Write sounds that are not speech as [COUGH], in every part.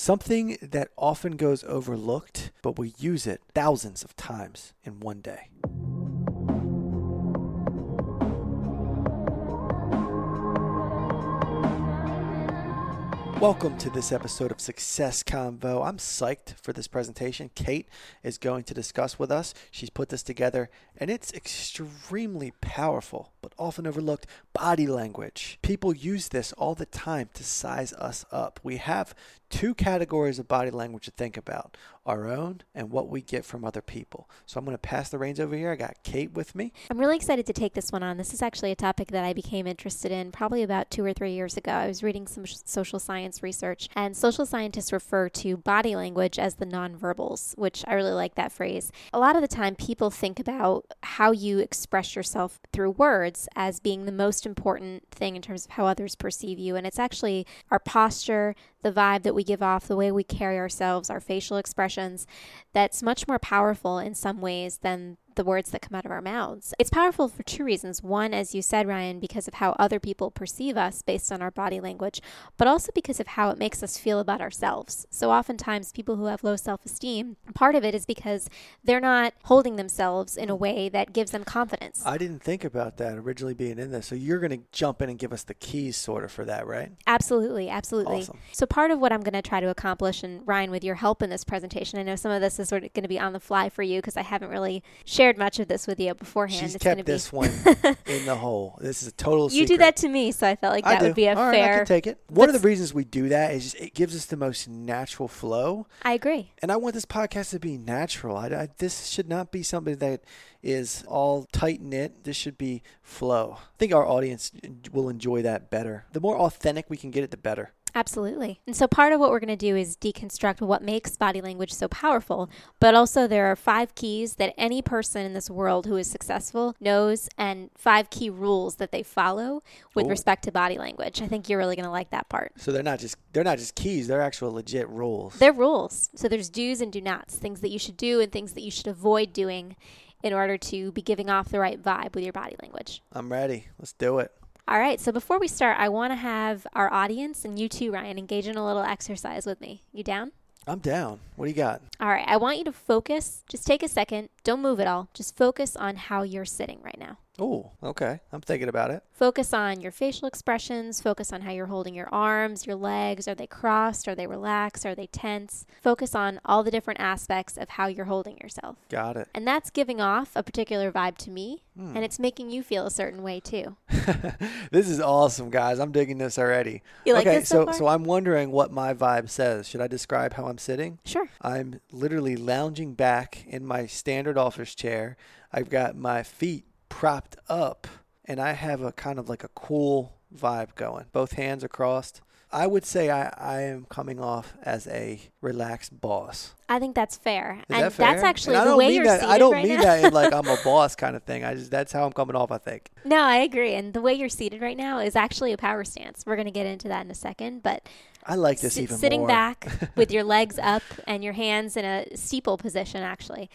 something that often goes overlooked, but we use it thousands of times in one day. Welcome to this episode of Success Convo. I'm psyched for this presentation. Kate is going to discuss with us. She's put this together, and it's extremely powerful, but often overlooked body language. People use this all the time to size us up. We have two categories of body language to think about our own and what we get from other people. So I'm going to pass the reins over here. I got Kate with me. I'm really excited to take this one on. This is actually a topic that I became interested in probably about two or three years ago. I was reading some social science research, and social scientists refer to body language as the nonverbals, which I really like that phrase. A lot of the time, people think about how you express yourself through words as being the most important thing in terms of how others perceive you, and it's actually our posture, the vibe that we give off, the way we carry ourselves, our facial expressions, that's much more powerful in some ways than the words that come out of our mouths. It's powerful for two reasons. One, as you said, Ryan, because of how other people perceive us based on our body language, but also because of how it makes us feel about ourselves. So, oftentimes, people who have low self esteem, part of it is because they're not holding themselves in a way that gives them confidence. I didn't think about that originally being in this. So, you're going to jump in and give us the keys, sort of, for that, right? Absolutely. Absolutely. Awesome. So, part of what I'm going to try to accomplish, and Ryan, with your help in this presentation, I know some of this is sort of going to be on the fly for you because I haven't really shared much of this with you beforehand. She's it's kept this be... one [LAUGHS] in the hole. This is a total. You secret. do that to me, so I felt like that would be a All fair. Right, I can take it. One of the reasons we do that is it gives us the most natural flow. I agree. And I want this podcast to be natural. I, I, this should not be something that is all tight knit. This should be flow. I think our audience uh, will enjoy that better. The more authentic we can get it, the better. Absolutely. And so part of what we're going to do is deconstruct what makes body language so powerful, but also there are five keys that any person in this world who is successful knows and five key rules that they follow with Ooh. respect to body language. I think you're really going to like that part. So they're not just they're not just keys, they're actual legit rules. They're rules. So there's do's and do nots, things that you should do and things that you should avoid doing in order to be giving off the right vibe with your body language. I'm ready. Let's do it. All right, so before we start, I want to have our audience and you too, Ryan, engage in a little exercise with me. You down? I'm down. What do you got? All right, I want you to focus. Just take a second. Don't move at all. Just focus on how you're sitting right now. Oh, okay. I'm thinking about it. Focus on your facial expressions. Focus on how you're holding your arms, your legs. Are they crossed? Are they relaxed? Are they tense? Focus on all the different aspects of how you're holding yourself. Got it. And that's giving off a particular vibe to me, hmm. and it's making you feel a certain way too. [LAUGHS] this is awesome, guys. I'm digging this already. You like okay, this so, so so I'm wondering what my vibe says. Should I describe how I'm sitting? Sure. I'm literally lounging back in my standard office chair. I've got my feet propped up and I have a kind of like a cool vibe going. Both hands are crossed. I would say I, I am coming off as a relaxed boss. I think that's fair. And fair? that's actually and the way you're that, seated I don't right mean now. that in like I'm a [LAUGHS] boss kind of thing. I just that's how I'm coming off, I think. No, I agree. And the way you're seated right now is actually a power stance. We're going to get into that in a second, but I like this s- even sitting more. back with your [LAUGHS] legs up and your hands in a steeple position actually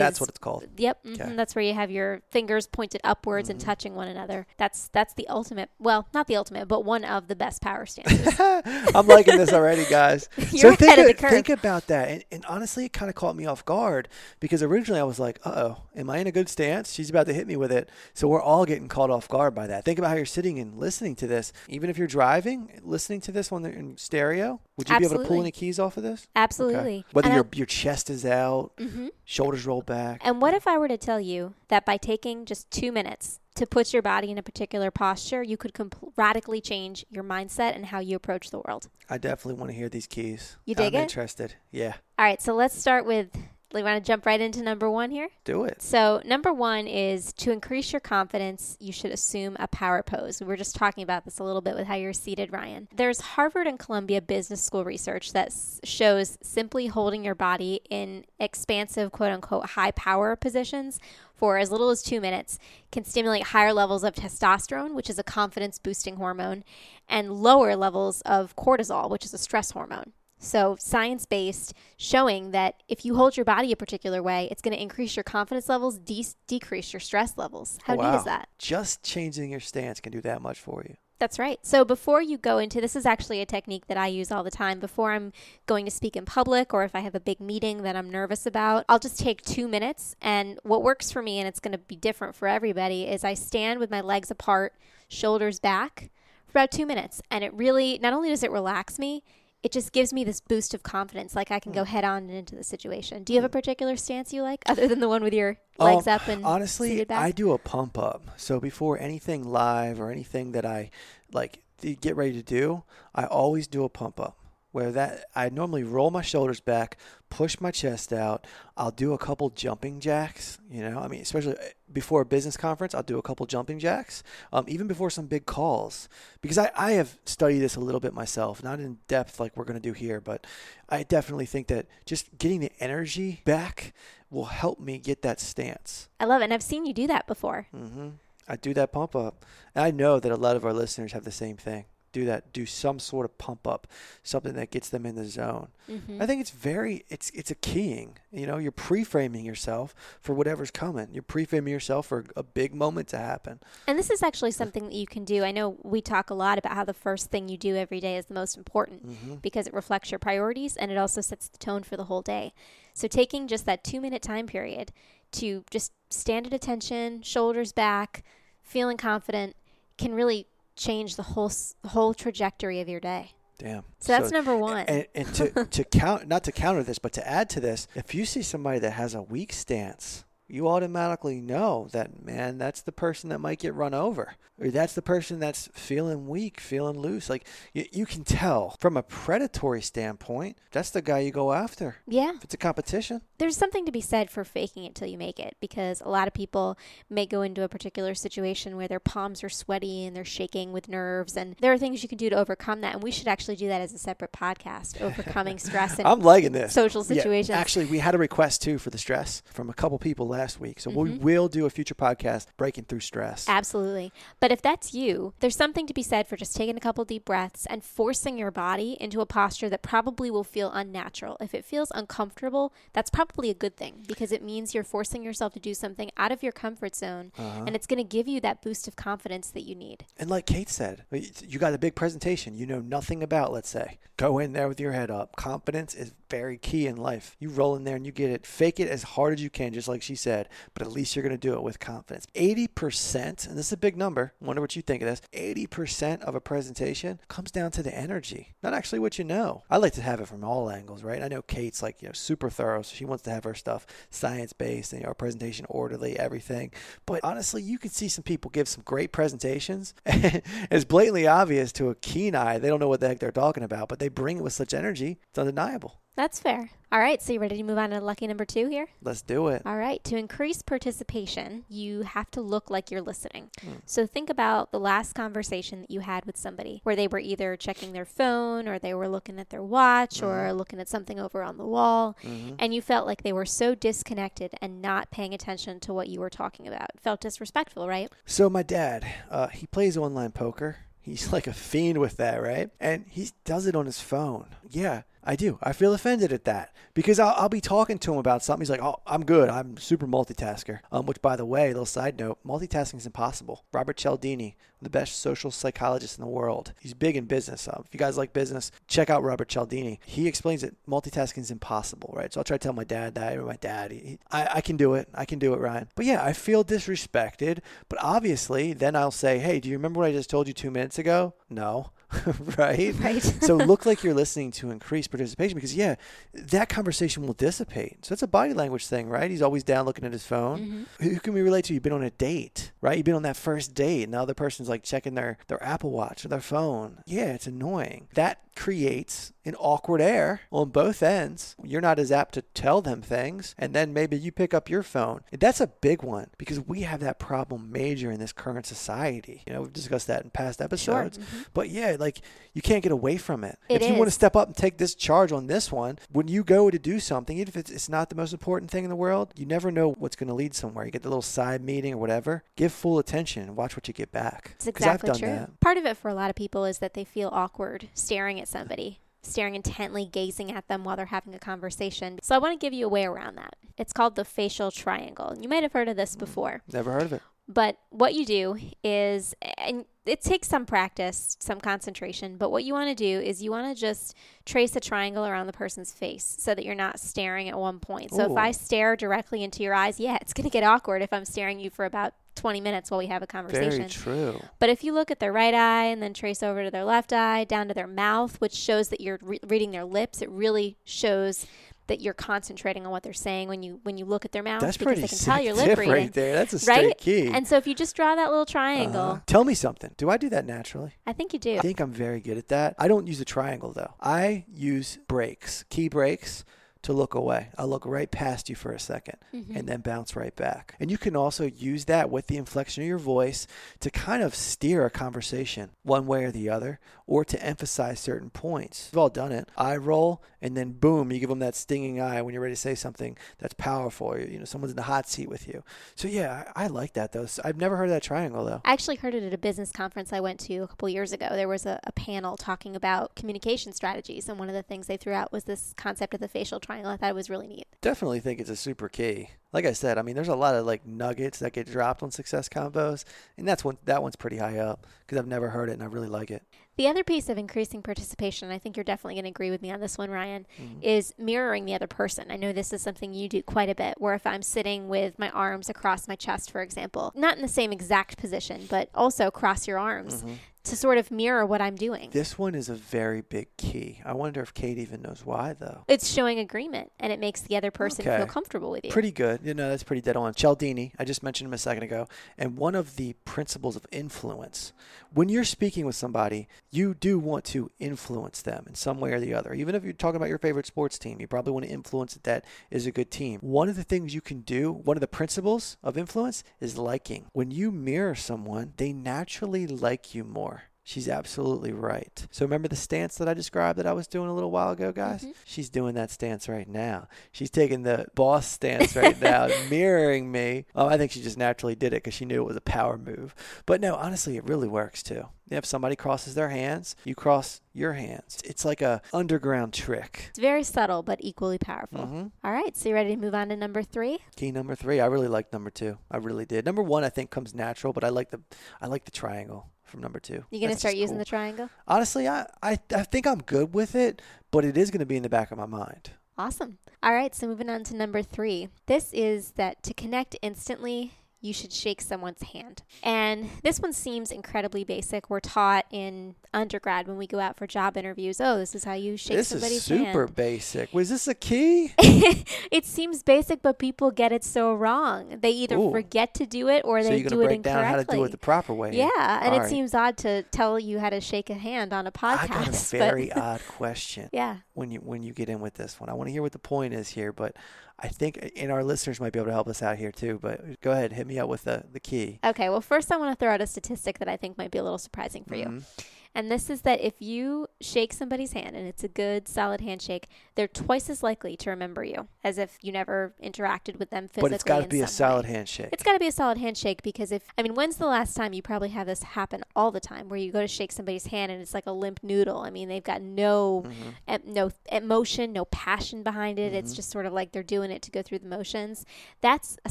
that's what it's called. Yep, mm-hmm, that's where you have your fingers pointed upwards mm-hmm. and touching one another. That's that's the ultimate. Well, not the ultimate, but one of the best power [LAUGHS] stances. I'm liking this already, guys. [LAUGHS] You're so think, ahead of the curve. think about that, and, and honestly, it kind of caught me off guard because originally I was like, "Uh oh, am I in a good stance? She's about to hit me with it." So we're all getting caught off guard by that. Think about how you're sitting and listening to this. Even if you're driving, listening to this on the, in stereo, would you Absolutely. be able to pull any keys off of this? Absolutely. Okay. Whether and your your chest is out, mm-hmm. shoulders roll back. And what if I were to tell you that by taking just two minutes to put your body in a particular posture, you could comp- radically change your mindset and how you approach the world? I definitely want to hear these keys. You dig I'm it? interested. Yeah. All right, so let's start with we want to jump right into number one here? Do it. So, number one is to increase your confidence, you should assume a power pose. We were just talking about this a little bit with how you're seated, Ryan. There's Harvard and Columbia Business School research that s- shows simply holding your body in expansive, quote unquote, high power positions for as little as two minutes can stimulate higher levels of testosterone, which is a confidence boosting hormone, and lower levels of cortisol, which is a stress hormone. So, science based, showing that if you hold your body a particular way, it's going to increase your confidence levels, de- decrease your stress levels. How wow. neat is that? Just changing your stance can do that much for you. That's right. So before you go into this is actually a technique that I use all the time before I'm going to speak in public or if I have a big meeting that I'm nervous about. I'll just take 2 minutes and what works for me and it's going to be different for everybody is I stand with my legs apart, shoulders back for about 2 minutes and it really not only does it relax me, it just gives me this boost of confidence like I can go head on into the situation. Do you have a particular stance you like [LAUGHS] other than the one with your legs Um, up and honestly? I do a pump up. So before anything live or anything that I like get ready to do, I always do a pump up. Where that I normally roll my shoulders back, push my chest out. I'll do a couple jumping jacks. You know, I mean, especially uh, before a business conference, I'll do a couple jumping jacks. Um, even before some big calls, because I, I have studied this a little bit myself, not in depth like we're going to do here, but I definitely think that just getting the energy back will help me get that stance. I love it and I've seen you do that before. Mm-hmm. I do that pump up. And I know that a lot of our listeners have the same thing. Do that. Do some sort of pump up, something that gets them in the zone. Mhm. I think it's very it's it's a keying. You know, you're pre-framing yourself for whatever's coming. You're pre-framing yourself for a big moment to happen. And this is actually something that you can do. I know we talk a lot about how the first thing you do every day is the most important hmm because it reflects your priorities and it also sets the tone for the whole day. So taking just that 2 minute time period to just stand at attention, shoulders back, feeling confident can really change the whole whole trajectory of your day. Damn. So that's number 1. And, and to, [LAUGHS] to count, not to counter this, but to add to this, if you see somebody that has a weak stance, you automatically know that, man, that's the person that might get run over. Or that's the person that's feeling weak, feeling loose. Like, you, you can tell from a predatory standpoint, that's the guy you go after. yeah. If it's a competition, there's something to be said for faking it till you make it because a lot of people may go into a particular situation where their palms are sweaty and they're shaking with nerves and there are things you can do to overcome that and we should actually do that as a separate podcast overcoming [LAUGHS] stress and I'm liking this. social Yeah, situations actually, we had a request too for the stress from a couple people last week. So we Mhm. will do a future podcast breaking through stress. Absolutely. But if that's you, there's something to be said for just taking a couple deep breaths and forcing your body into a posture that probably will feel unnatural. If it feels uncomfortable, that's probably a good thing because it means you're forcing yourself to do something out of your comfort zone Uh-huh. and it's going to give you that boost of confidence that you need. And like Kate said, you got a big presentation you know nothing about, let's say. Go in there with your head up. Confidence is very key in life. You roll in there and you get it. Fake it as hard as you can, just like she said, but at least you're going to do it with confidence. 80%, and this is a big number. Wonder what you think of this. 80% of a presentation comes down to the energy, not actually what you know. I like to have it from all angles, right? I know Kate's like, you know, super thorough, so she wants to have her stuff science based and our presentation orderly, everything. But honestly, you can see some people give some great presentations. [LAUGHS] it's blatantly obvious to a keen eye. They don't know what the heck they're talking about, but they bring it with such energy. It's undeniable. That's fair. All right, so you ready to move on to lucky number two here? Let's do it. All right, to increase participation, you have to look like you're listening. Hmm. So think about the last conversation that you had with somebody where they were either checking their phone or they were looking at their watch or looking at something over on the wall, Mhm. and you felt like they were so disconnected and not paying attention to what you were talking about. It felt disrespectful, right? So my dad, uh, he plays online poker. He's [LAUGHS] like a fiend with that, right? And he does it on his phone. Yeah, I do. I feel offended at that because I'll, I'll be talking to him about something. He's like, "Oh, I'm good. I'm super multitasker." Um, which, by the way, little side note, multitasking is impossible. Robert Cialdini, the best social psychologist in the world. He's big in business. Um, if you guys like business, check out Robert Cialdini. He explains that multitasking is impossible, right? So I'll try to tell my dad that. Or my dad, he, I, I can do it. I can do it, Ryan. But yeah, I feel disrespected. But obviously, then I'll say, "Hey, do you remember what I just told you two minutes ago?" No, [LAUGHS] right? Right. so look like you're [LAUGHS] listening to increase participation because yeah, that conversation will dissipate. So it's a body language thing, right? He's always down looking at his phone. Mhm. Who can we relate to? You've been on a date, right? You've been on that first date, and the other person's like checking their their Apple Watch or their phone. Yeah, it's annoying. That creates an awkward air on both ends. You're not as apt to tell them things, and then maybe you pick up your phone. That's a big one because we have that problem major in this current society. You know, we've discussed that in past episodes. Mhm. But yeah, like you can't get away from it. It if you want to step up and take this charge on this one, when you go to do something, even if it's, it's not the most important thing in the world, you never know what's going to lead somewhere. You get the little side meeting or whatever. Give full attention and watch what you get back. It's exactly true. that. Part of it for a lot of people is that they feel awkward staring at somebody, staring intently, gazing at them while they're having a conversation. So I want to give you a way around that. It's called the facial triangle. You might have heard of this mm. before. Never heard of it. But what you do is, and it takes some practice, some concentration, but what you want to do is you want to just trace a triangle around the person's face so that you're not staring at one point. So Ooh. if I stare directly into your eyes, yeah, it's going to get awkward if I'm staring you for about 20 minutes while we have a conversation. Very true. But if you look at their right eye and then trace over to their left eye, down to their mouth, which shows that you're re- reading their lips, it really shows that you're concentrating on what they're saying when you when you look at their mouth That's because pretty they can tell you're lip reading. right there. That's a straight Right? key. And so if you just draw that little triangle, Uh-huh. Tell me something. Do I do that naturally? I think you do. I think I'm very good at that. I don't use a triangle though. I use breaks, key breaks to look away. I'll look right past you for a 2nd Mhm. and then bounce right back. And you can also use that with the inflection of your voice to kind of steer a conversation one way or the other or to emphasize certain points. We've all done it. Eye roll and then boom, you give them that stinging eye when you're ready to say something that's powerful. You know, someone's in the hot seat with you. So yeah, I, I like that though. So I've never heard of that triangle though. I actually heard it at a business conference I went to a couple years ago. There was a, a panel talking about communication strategies, and one of the things they threw out was this concept of the facial triangle. I thought it was really neat. definitely think it's a super key. Like I said, I mean, there's a lot of like nuggets that get dropped on Success Convos, and that's one that one's pretty high up because I've never heard it and I really like it. The other piece of increasing participation, and I think you're definitely going to agree with me on this one, Ryan, Mm-hmm. is mirroring the other person. I know this is something you do quite a bit, where if I'm sitting with my arms across my chest, for example, not in the same exact position, but also cross your arms Mm-hmm. To sort of mirror what I'm doing. This one is a very big key. I wonder if Kate even knows why though. It's showing agreement, and it makes the other person Okay. feel comfortable with you. Pretty good. You know, that's pretty dead on. Cialdini, I just mentioned him a second ago. And one of the principles of influence, when you're speaking with somebody, you do want to influence them in some way or the other. Even if you're talking about your favorite sports team, you probably want to influence that that is a good team. One of the things you can do, one of the principles of influence is liking. When you mirror someone, they naturally like you more. She's absolutely right. So remember the stance that I described that I was doing a little while ago, guys? Mhm. She's doing that stance right now. She's taking the boss stance right [LAUGHS] now, mirroring me. Oh, I think she just naturally did it because she knew it was a power move. But no, honestly, it really works too. If somebody crosses their hands, you cross your hands. It's like a underground trick. It's very subtle, but equally powerful. hmm All right, so you ready to move on to number three? Key number three. I really like number two. I really did. Number one, I think comes natural, but I like the I like the triangle from number two. You gonna That's start using cool. the triangle? Honestly, I, I I think I'm good with it, but it is to be in the back of my mind. Awesome. All right, so moving on to number three. This is that to connect instantly, you should shake someone's hand. And this one seems incredibly basic. We're taught in undergrad when we go out for job interviews. Oh, this is how you shake this somebody's is super hand. basic. Was this a key? [LAUGHS] it seems basic, but people get it so wrong. They either Ooh. forget to do it or so they you're do going to it break incorrectly. down how to do it the proper way. yeah, and All it right. seems odd to tell you how to shake a hand on a podcast. I got a [LAUGHS] very odd question [LAUGHS] yeah. when you when you get in with this one. I want to hear what the point is here, but I think and our listeners might be able to help us out here too. But go ahead, hit me up with the the key. Okay, well, first I want to throw out a statistic that I think might be a little surprising for you. Mm-hmm. And this is that if you shake somebody's hand and it's a good, solid handshake, they're twice as likely to remember you as if you never interacted with them physically. But it's got to be a solid way. handshake. It's got to be a solid handshake because if, I mean, when's the last time you probably have this happen all the time where you go to shake somebody's hand and it's like a limp noodle? I mean, they've got no, Mhm. em- no emotion, no passion behind it. It's Mhm. just sort of like they're doing it to go through the motions. That's a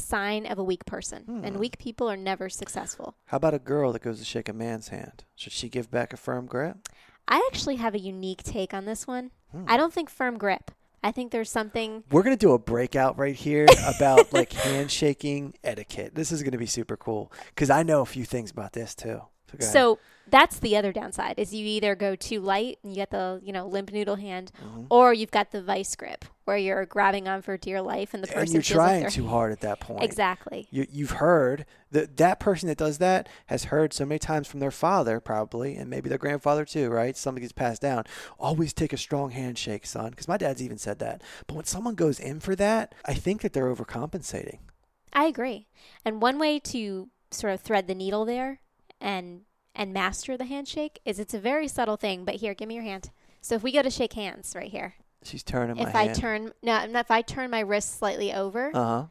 sign of a weak person. And Hmm. weak people are never successful. How about a girl that goes to shake a man's hand? Should she give back a firm grip? I actually have a unique take on this one. Hmm. I don't think firm grip. I think there's something. We're gonna do a breakout right here [LAUGHS] about like handshaking etiquette. This is gonna be super cool because I know a few things about this too. So. So that's the other downside is you either go too light and you get the you know limp noodle hand, Mhm. or you've got the vice grip where you're grabbing on for dear life and the person and you're trying too hard at that point. Exactly. You, you've heard that that person that does that has heard so many times from their father, probably, and maybe their grandfather too, right? Something gets passed down. Always take a strong handshake, son, because my dad's even said that. But when someone goes in for that, I think that they're overcompensating. I agree. And one way to sort of thread the needle there and and master the handshake is it's a very subtle thing. But here, give me your hand. So if we go to shake hands right here, She's turning my if I hand. turn no, if I turn my wrist slightly over, uh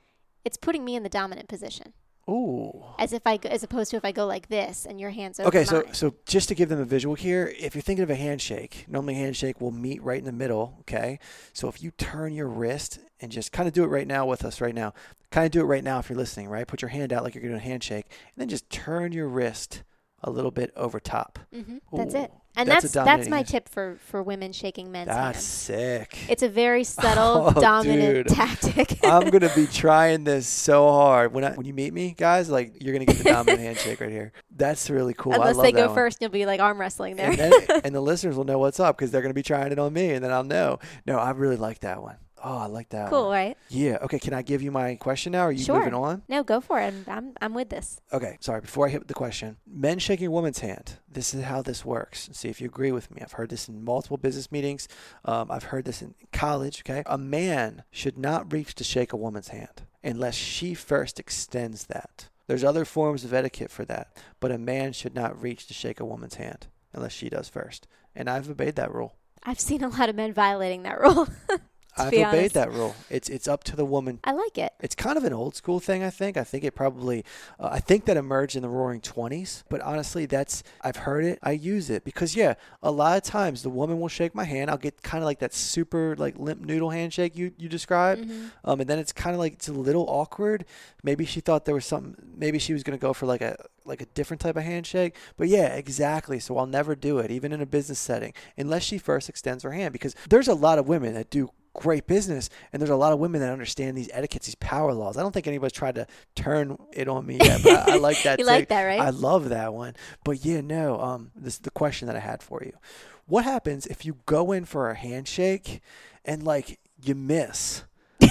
it's putting me in the dominant position. Ooh. as if I go, as opposed to if I go like this and your hands over Okay, so mine. so just to give them a visual here, if you're thinking of a handshake, normally a handshake will meet right in the middle. Okay, so if you turn your wrist and just kind of do it right now with us right now, kind of do it right now if you're listening, right? Put your hand out like you're doing a handshake, and then just turn your wrist a little bit over top. hmm That's it. And that's that's that's, my hand. tip for for women shaking men's That's hands. sick. It's a very subtle, [LAUGHS] Oh, dominant dude. tactic. [LAUGHS] I'm gonna be [LAUGHS] trying this so hard when I, when you meet me, guys. Like you're gonna get the dominant handshake right here. That's really cool. I Unless they go one. first, you'll be like arm wrestling there. and, then, and the listeners will know what's up because they're gonna be trying it on me, and then I'll know. No, I really like that one. Oh, I like that cool, one. right? Yeah. Okay. Can I give you my question now? Or are you Sure. moving on? No, go for it. I'm I'm, I'm with this. Okay, sorry. Before I hit the question, men shaking a woman's hand. This is how this works. See if you agree with me. I've heard this in multiple business meetings. Um, I've heard this in college. Okay, a man should not reach to shake a woman's hand unless she first extends that. There's other forms of etiquette for that, but a man should not reach to shake a woman's hand unless she does first. And I've obeyed that rule. I've seen a lot of men violating that rule. [LAUGHS] I've obeyed honest. that rule. It's it's up to the woman I like it. it's kind of an old school thing i think i think it probably uh, i think that emerged in the roaring 20s but honestly that's i've heard it i use it because yeah a lot of times the woman will shake my hand i'll get kind of like that super like limp noodle handshake you you described Mhm. um, and then it's kind of like it's a little awkward maybe she thought there was something maybe she was going to go for like a like a different type of handshake but yeah exactly so i'll never do it even in a business setting unless she first extends her hand because there's a lot of women that do great business and there's a lot of women that understand these etiquettes these power laws i don't think anybody's tried to turn it on me yet but i, I like [LAUGHS] that You too. like that, right? i love that one but yeah no um this is the question that i had for you what happens if you go in for a handshake and like you miss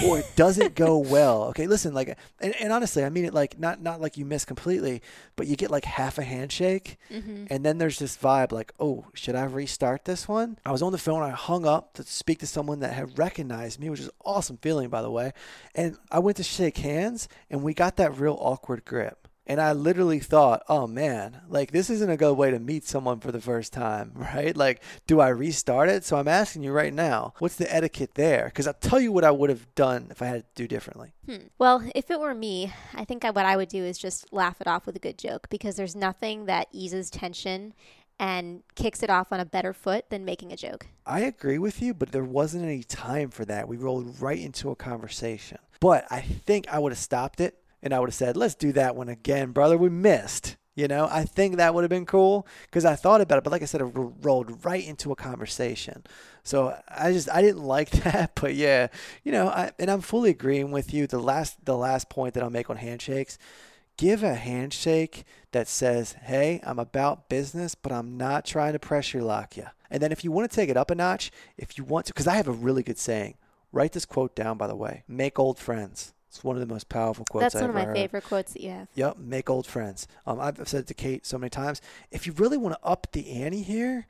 or it doesn't go well. Okay, listen, like, and, and honestly, I mean it like not not like you miss completely, but you get like half a handshake, Mhm. and then there's this vibe like, oh, should I restart this one? I was on the phone, I hung up to speak to someone that had recognized me, which is awesome feeling, by the way, and I went to shake hands, and we got that real awkward grip. And I literally thought, oh man, like this isn't a good way to meet someone for the first time, [LAUGHS] right? Like, do I restart it? So I'm asking you right now, what's the etiquette there? Because I'll tell you what I would have done if I had to do differently. Hmm. Well, if it were me, I think I, what I would do is just laugh it off with a good joke because there's nothing that eases tension and kicks it off on a better foot than making a joke. I agree with you, but there wasn't any time for that. We rolled right into a conversation. But I think I would have stopped it and I would have said, let's do that one again, brother. We missed. You know, I think that would have been cool because I thought about it. But like I said, it rolled right into a conversation. So I just, I didn't like [LAUGHS] that. But yeah, you know, I, and I'm fully agreeing with you. The last, the last point that I'll make on handshakes give a handshake that says, Hey, I'm about business, but I'm not trying to pressure lock you. And then if you want to take it up a notch, if you want to, because I have a really good saying, write this quote down, by the way make old friends. It's one of the most powerful quotes That's I've one of my heard. favorite quotes that you have. Yep, make old friends. Um, I've said it to Kate so many times. If you really want to up the ante here,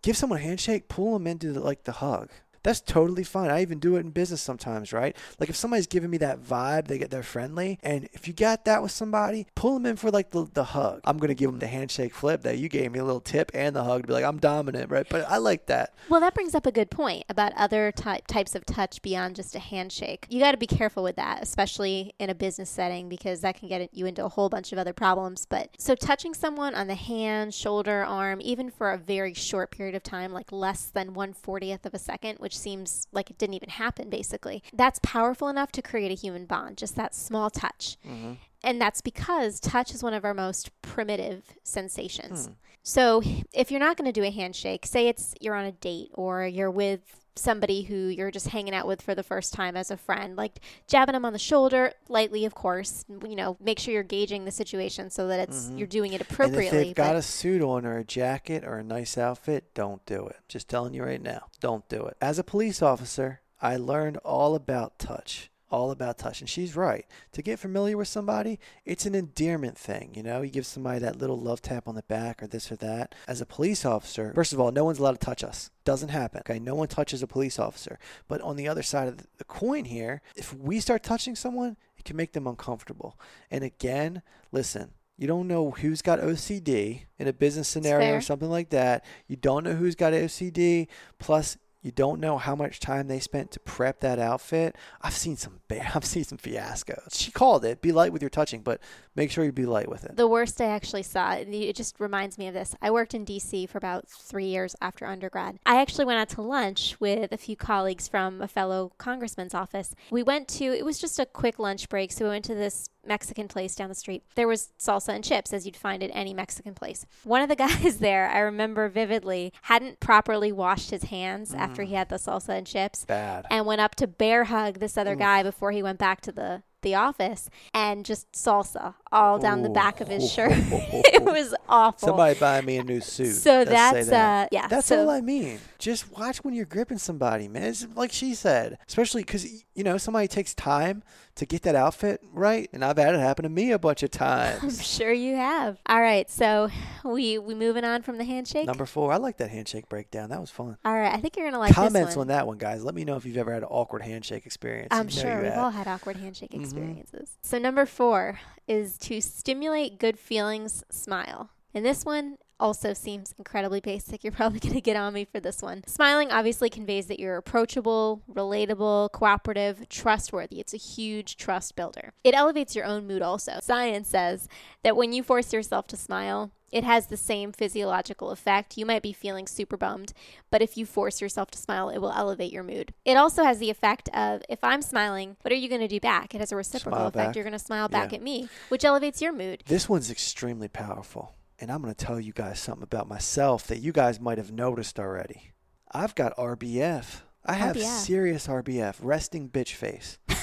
give someone a handshake, pull them into the, like the hug. That's totally fine. I even do it in business sometimes, right? Like if somebody's giving me that vibe, they get they're friendly, and if you got that with somebody, pull them in for like the, the hug. I'm gonna give them the handshake flip that you gave me a little tip and the hug to be like I'm dominant, right? But I like that. Well, that brings up a good point about other type, types of touch beyond just a handshake. You got to be careful with that, especially in a business setting, because that can get you into a whole bunch of other problems. But so touching someone on the hand, shoulder, arm, even for a very short period of time, like less than 140th of a second, which seems like it didn't even happen, basically, that's powerful enough to create a human bond, just that small touch. Mm-hmm. And that's because touch is one of our most primitive sensations. Hmm. So if you're not going to do a handshake, say it's you're on a date or you're with somebody who you're just hanging out with for the first time as a friend, like jabbing them on the shoulder lightly, of course. You know, make sure you're gauging the situation so that it's mm-hmm. you're doing it appropriately. And if they've got a suit on or a jacket or a nice outfit, don't do it. Just telling you right now, don't do it. As a police officer, I learned all about touch. All about touch. And she's right. To get familiar with somebody, it's an endearment thing. You know, you give somebody that little love tap on the back or this or that. As a police officer, first of all, no one's allowed to touch us. Doesn't happen. Okay. No one touches a police officer. But on the other side of the coin here, if we start touching someone, it can make them uncomfortable. And again, listen, you don't know who's got OCD in a business scenario or something like that. You don't know who's got OCD. Plus, you don't know how much time they spent to prep that outfit. I've seen some [LAUGHS] I've seen some fiascos. She called it be light with your touching, but make sure you be light with it. The worst I actually saw, it just reminds me of this. I worked in DC for about three years after undergrad. I actually went out to lunch with a few colleagues from a fellow congressman's office. We went to, it was just a quick lunch break. So we went to this Mexican place down the street. There was salsa and chips, as you'd find at any Mexican place. One of the [LAUGHS] guys there, I remember vividly, hadn't properly washed his hands mm. after he had the salsa and chips. Bad. And went up to bear hug this other Oof. guy before he went back to the the office and just salsa all down Ooh. the back of his shirt. [LAUGHS] it [LAUGHS] was awful. Somebody buy me a new suit. So that's that. uh yeah. That's so, all I mean. Just watch when you're gripping somebody, man. It's like she said, especially because you know somebody takes time to get that outfit right, and I've had it happen to me a bunch of [LAUGHS] times. I'm sure you have. All right, so we we moving on from the handshake. Number four, I like that handshake breakdown. That was fun. All right, I think you're gonna like comments on that one, guys. Let me know if you've ever had an awkward handshake experience. I'm sure we've all had awkward handshake mm-hmm. experiences. So number four is to stimulate good feelings. Smile. And this one also seems incredibly basic. [LAUGHS] You're probably going to get on me for this one. Smiling obviously conveys that you're approachable, relatable, cooperative, trustworthy. It's a huge trust builder. It elevates your own mood also. Science says that when you force yourself to smile, it has the same physiological effect. You might be feeling super bummed, but if you force yourself to smile, it will elevate your mood. It also has the effect of if I'm smiling, what are you going to do back? It has a reciprocal smile effect. Back. You're going to smile back yeah. at me, which elevates your mood. This one's extremely powerful and I'm going to tell you guys something about myself that you guys might have noticed already. I've got RBF. I have RBF. serious RBF, resting bitch face. [LAUGHS]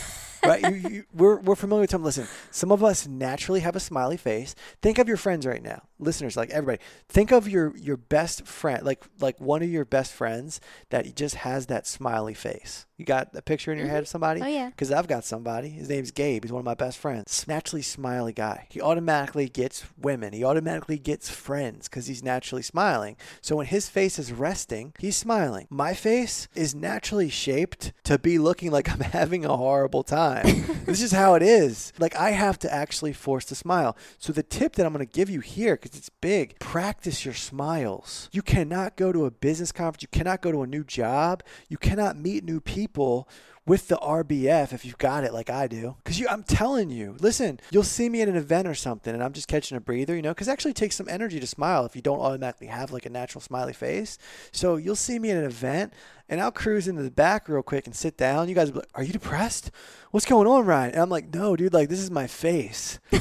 right? You, you, we're, we're familiar with them. Listen, some of us naturally have a smiley face. Think of your friends right now, listeners, like everybody. Think of your your best friend, like like one of your best friends that just has that smiley face. You got a picture in your mm-hmm. head of somebody? Oh yeah. Because I've got somebody. His name's Gabe. He's one of my best friends. Naturally smiley guy. He automatically gets women. He automatically gets friends because he's naturally smiling. So when his face is resting, he's smiling. My face is naturally shaped to be looking like I'm [LAUGHS] having a horrible time. [LAUGHS] this is how it is. Like I have to actually force to smile. So the tip that I'm going to give you here, because it's big, practice your smiles. You cannot go to a business conference. You cannot go to a new job. You cannot meet new people with the RBF if you've got it like I do. Because I'm telling you, listen, you'll see me at an event or something and I'm just catching a breather, you know, because it actually takes some energy to smile if you don't automatically have like a natural smiley face. So you'll see me at an event and I'll cruise into the back real quick and sit down. You guys be like, Are you depressed? What's going on, Ryan? And I'm like, No, dude, like this is my face. [LAUGHS]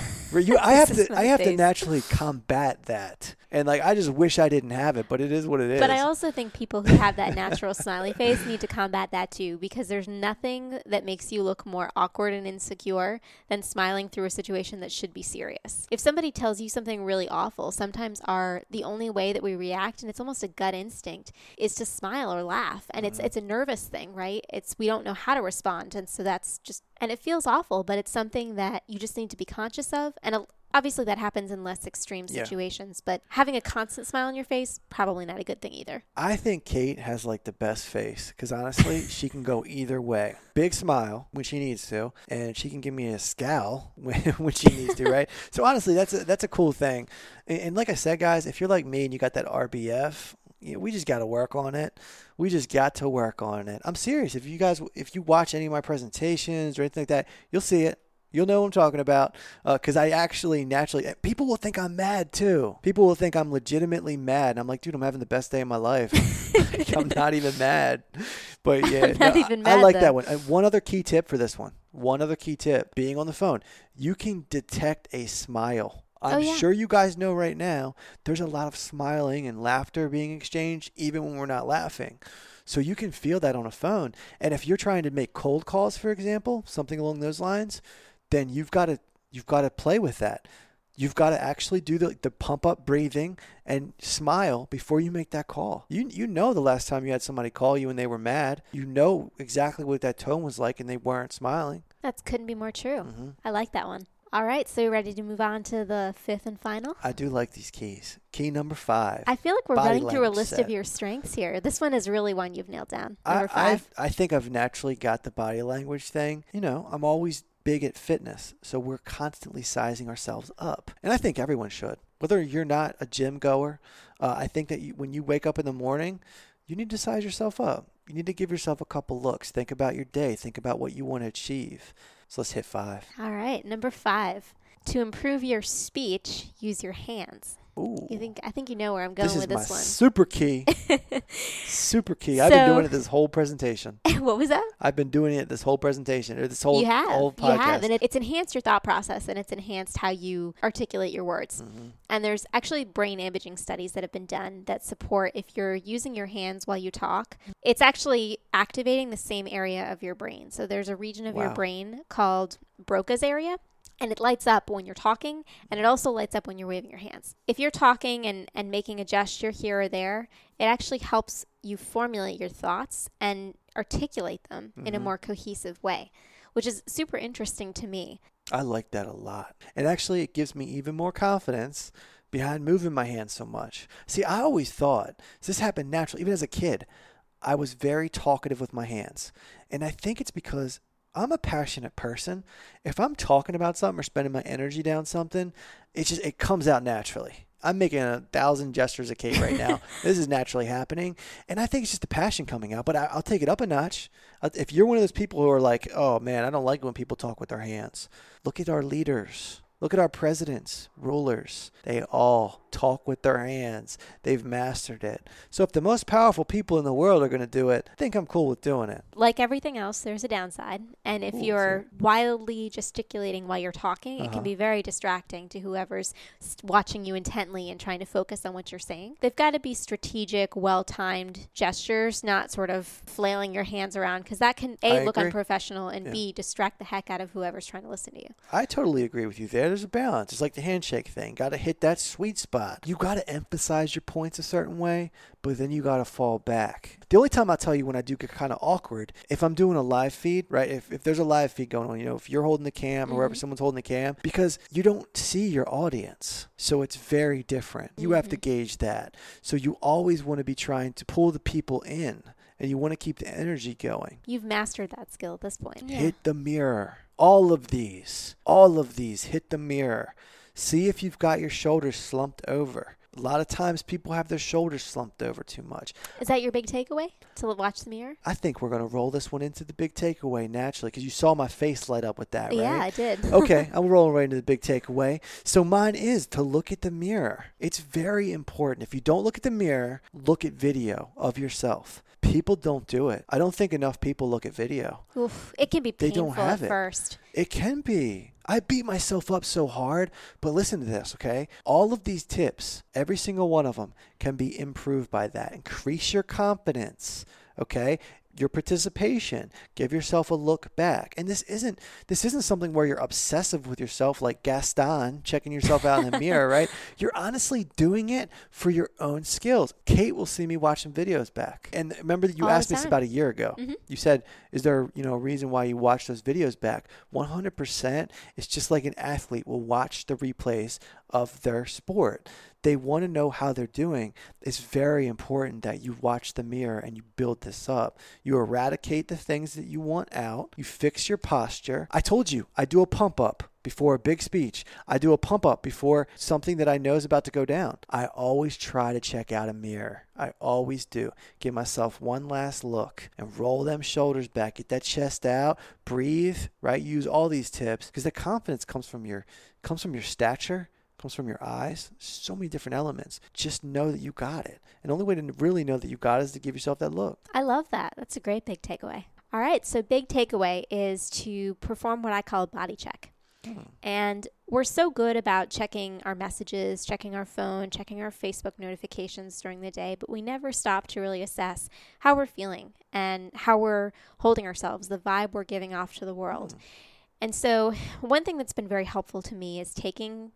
you, I have to I have face. to naturally combat that. And like I just wish I didn't have it, but it is what it is. But I also think people who have that natural smiley [LAUGHS] face need to combat that too because there's nothing that makes you look more awkward and insecure than smiling through a situation that should be serious. If somebody tells you something really awful, sometimes our the only way that we react and it's almost a gut instinct is to smile or laugh. And mm-hmm. it's it's a nervous thing, right? It's we don't know how to respond and so that's just and it feels awful, but it's something that you just need to be conscious of and Obviously, that happens in less extreme situations, yeah. but having a constant smile on your face, probably not a good thing either. I think Kate has like the best face because honestly, [LAUGHS] she can go either way. Big smile when she needs to, and she can give me a scowl [LAUGHS] when, when she needs to, [LAUGHS] right? So honestly, that's a, that's a cool thing. And, and like I said, guys, if you're like me and you got that RBF, you know, we just got to work on it. We just got to work on it. I'm serious. If you guys, if you watch any of my presentations or anything like that, you'll see it. You'll know what I'm talking about because uh, I actually naturally, eh, people will think I'm mad too. People will think I'm legitimately mad. And I'm like, dude, I'm having the best day of my life. [LAUGHS] I'm not even mad. But [LAUGHS] yeah, no, I, I, like though. that one. Uh, one other key tip for this one. One other key tip being on the phone, you can detect a smile. I'm oh, yeah. sure you guys know right now there's a lot of smiling and laughter being exchanged even when we're not laughing. So you can feel that on a phone. And if you're trying to make cold calls, for example, something along those lines, then you've got to you've got to play with that. You've got to actually do the, the pump up breathing and smile before you make that call. You you know the last time you had somebody call you and they were mad. You know exactly what that tone was like and they weren't smiling. That couldn't be more true. Mm-hmm. I like that one. All right, so ready to move on to the fifth and final? I do like these keys. Key number five. I feel like we're running through a list set. of your strengths here. This one is really one you've nailed down. Number I, five. I've, I think I've naturally got the body language thing. You know, I'm always big at fitness, so we're constantly sizing ourselves up. And I think everyone should. Whether you're not a gym goer, uh, I think that you, when you wake up in the morning, you need to size yourself up. You need to give yourself a couple looks. Think about your day. Think about what you want to achieve. So let's hit five. All right. Number five. To improve your speech, use your hands. Ooh. You think I think you know where I'm going this is with my this one. super key. [LAUGHS] super key. I've been doing it this whole presentation. [LAUGHS] what was that? I've been doing it this whole presentation or this whole you have. whole You have. And it, it's enhanced your thought process and it's enhanced how you articulate your words. Mhm. And there's actually brain imaging studies that have been done that support if you're using your hands while you talk, it's actually activating the same area of your brain. So there's a region of your brain called Broca's area. And it lights up when you're talking, and it also lights up when you're waving your hands. If you're talking and, and making a gesture here or there, it actually helps you formulate your thoughts and articulate them in a Mhm. more cohesive way, which is super interesting to me. I like that a lot. And actually, it gives me even more confidence behind moving my hands so much. See, I always thought this happened naturally, even as a kid. I was very talkative with my hands. And I think it's because I'm a passionate person. If I'm talking about something or spending my energy down something, it just it comes out naturally. I'm making a thousand gestures at Kate right [LAUGHS] now. this is naturally happening, and I think it's just the passion coming out. But I, I'll take it up a notch. If you're one of those people who are like, "Oh man, I don't like when people talk with their hands," look at our leaders. Look at our presidents, rulers. They all talk with their hands. They've mastered it. So if the most powerful people in the world are going to do it, I think I'm cool with doing it. like everything else, there's a downside. And if Ooh, you're wildly gesticulating while you're talking, it Uh-huh. can be very distracting to whoever's watching you intently and trying to focus on what you're saying. They've got to be strategic, well timed gestures, not sort of flailing your hands around, because that can A, I look agree. unprofessional, and Yeah. B, distract the heck out of whoever's trying to listen to you. I totally agree with you there. There's a balance. It's like the handshake thing. Got to hit that sweet spot. You got to emphasize your points a certain way, but then you got to fall back. The only time I tell you when I do get kind of awkward, if I'm doing a live feed, right? If, if there's a live feed going on, you know, if you're holding the cam or wherever Mhm. someone's holding the cam, because you don't see your audience. So it's very different. You have to Mhm. gauge that. So you always want to be trying to pull the people in and you want to keep the energy going. You've mastered that skill at this point. Hit the mirror. All of these, all of these, hit the mirror. See if you've got your shoulders slumped over. A lot of times people have their shoulders slumped over too much. Is that your big takeaway? To watch the mirror? I think we're going to roll this one into the big takeaway naturally because you saw my face light up with that, right? Yeah, I did. [LAUGHS] okay, I'm rolling right into the big takeaway. So mine is to look at the mirror. It's very important. If you don't look at the mirror, look at video of yourself. People don't do it. I don't think enough people look at video. Oof, it can be They painful don't have at it. first. It can be. I beat myself up so hard, but listen to this, okay? All of these tips, every single one of them, can be improved by that. Increase your confidence, okay? Your participation. Give yourself a look back. And this isn't this isn't something where you're obsessive with yourself like Gaston, checking yourself out in the mirror, right? [LAUGHS] You're honestly doing it for your own skills. Kate will see me watching videos back. And remember that you All asked me this about a year ago. Mhm. You said, "Is there, you know, a reason why you watch those videos back?" 100%. It's just like an athlete will watch the replays of their sport. They want to know how they're doing. It's very important that you watch the mirror and you build this up. You eradicate the things that you want out. You fix your posture. I told you, I do a pump up before a big speech. I do a pump up before something that I know is about to go down. I always try to check out a mirror. I always do. Give myself one last look and roll them shoulders back. Get that chest out. Breathe, right? Use all these tips because the confidence comes from your comes from your stature, comes from your eyes. So many different elements. Just know that you got it. And the only way to really know that you got it is to give yourself that look. I love that. That's a great big takeaway. All right, so big takeaway is to perform what I call a body check. Hmm. And we're so good about checking our messages, checking our phone, checking our Facebook notifications during the day, but we never stop to really assess how we're feeling and how we're holding ourselves, the vibe we're giving off to the world. Hmm. And so, one thing that's been very helpful to me is taking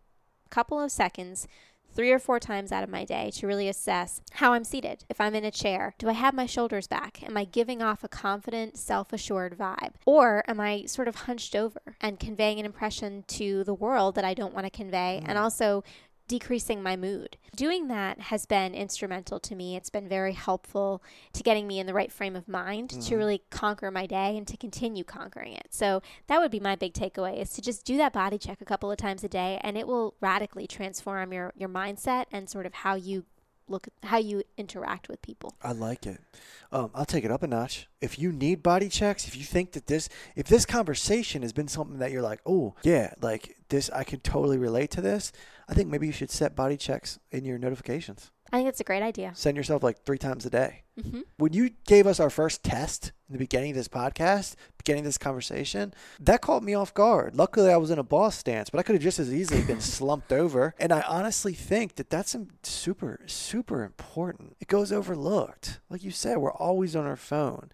couple of seconds three or four times out of my day to really assess how I'm seated. If I'm in a chair, do I have my shoulders back? Am I giving off a confident, self assured vibe? Or am I sort of hunched over and conveying an impression to the world that I don't want to convey and mm. also decreasing my mood? Doing that has been instrumental to me. It's been very helpful to getting me in the right frame of mind to really conquer my day and to continue conquering it. So that would be my big takeaway is to just do that body check a couple of times a day and it will radically transform your your mindset and sort of how you look how you interact with people. I like it. Um, I'll take it up a notch. If you need body checks, if you think that this, if this conversation has been something that you're like, oh yeah, like this, I can totally relate to this. I think maybe you should set body checks in your notifications. I think it's a great idea. Send yourself like three times a day. hmm When you gave us our first test in the beginning of this podcast, beginning of this conversation, that caught me off guard. Luckily, I was in a boss stance, but I could have just as easily been [LAUGHS] slumped over. And I honestly think that that's super, super important. It goes overlooked. Like you said, we're always on our phone.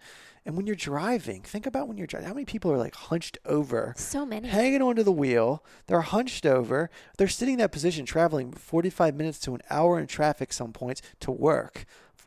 And when you're driving, think about when you're driving. How many people are like hunched over? So many. hanging onto the wheel. They're hunched over. They're sitting in that position, traveling 45 minutes to an hour in traffic some points to work.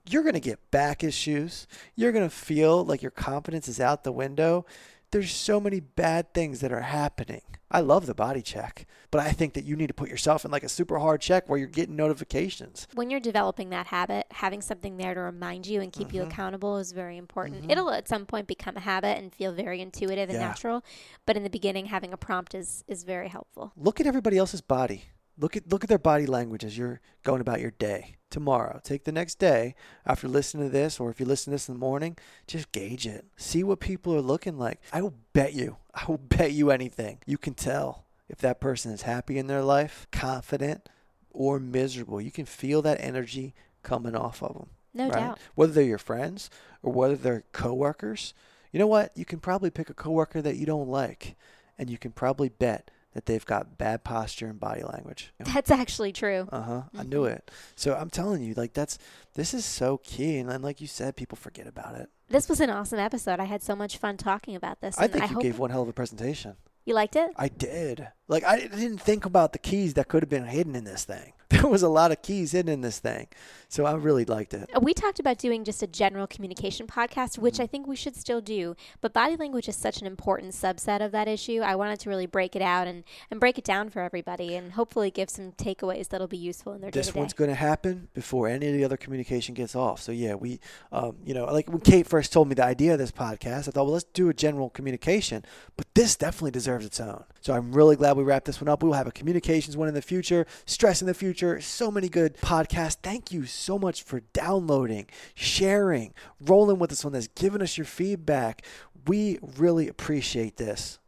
You're going to get back issues. You're going to feel like your confidence is out the window. There's so many bad things that are happening. I love the body check, but I think that you need to put yourself in like a super hard check where you're getting notifications. when you're developing that habit, having something there to remind you and keep you mm-hmm. accountable is very important. Mm-hmm. It'll at some point become a habit and feel very intuitive and Yeah. natural, but in the beginning, having a prompt is is very helpful. Look at everybody else's body. Look at look at their body language as you're going about your day. Tomorrow, take the next day after listening to this, or if you listen to this in the morning, just gauge it. See what people are looking like. I will bet you, I will bet you anything. You can tell if that person is happy in their life, confident, or miserable. You can feel that energy coming off of them. No right? doubt. Whether they're your friends or whether they're coworkers, you know what? You can probably pick a coworker that you don't like, and you can probably bet that they've got bad posture and body language. [LAUGHS] That's actually true. Uh huh. I knew it. So I'm telling you, like that's this is so key, and then like you said, people forget about it. This was an awesome episode. I had so much fun talking about this. I think I you gave one hell of a presentation. you liked it. I did. Like I didn't think about the keys that could have been hidden in this thing. [LAUGHS] There was a lot of keys hidden in this thing, so I really liked it. We talked about doing just a general communication podcast, Mm-hmm. which I think we should still do. But body language is such an important subset of that issue. I wanted to really break it out and, and break it down for everybody and hopefully give some takeaways that'll be useful in their day This to day. one's going to happen before any of the other communication gets off. So yeah, we, um, you know, like when Kate first told me the idea of this podcast, I thought, well, let's do a general communication, but this definitely deserves its own. So I'm really glad we wrapped this one up. We will have a communications one in the future, stress in the future. So many good podcasts. Thank you so much for downloading, sharing, rolling with us on this, giving us your feedback. We really appreciate this.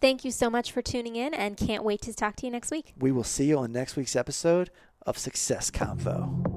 Thank you so much for tuning in and can't wait to talk to you next week. We will see you on next week's episode of Success Convo.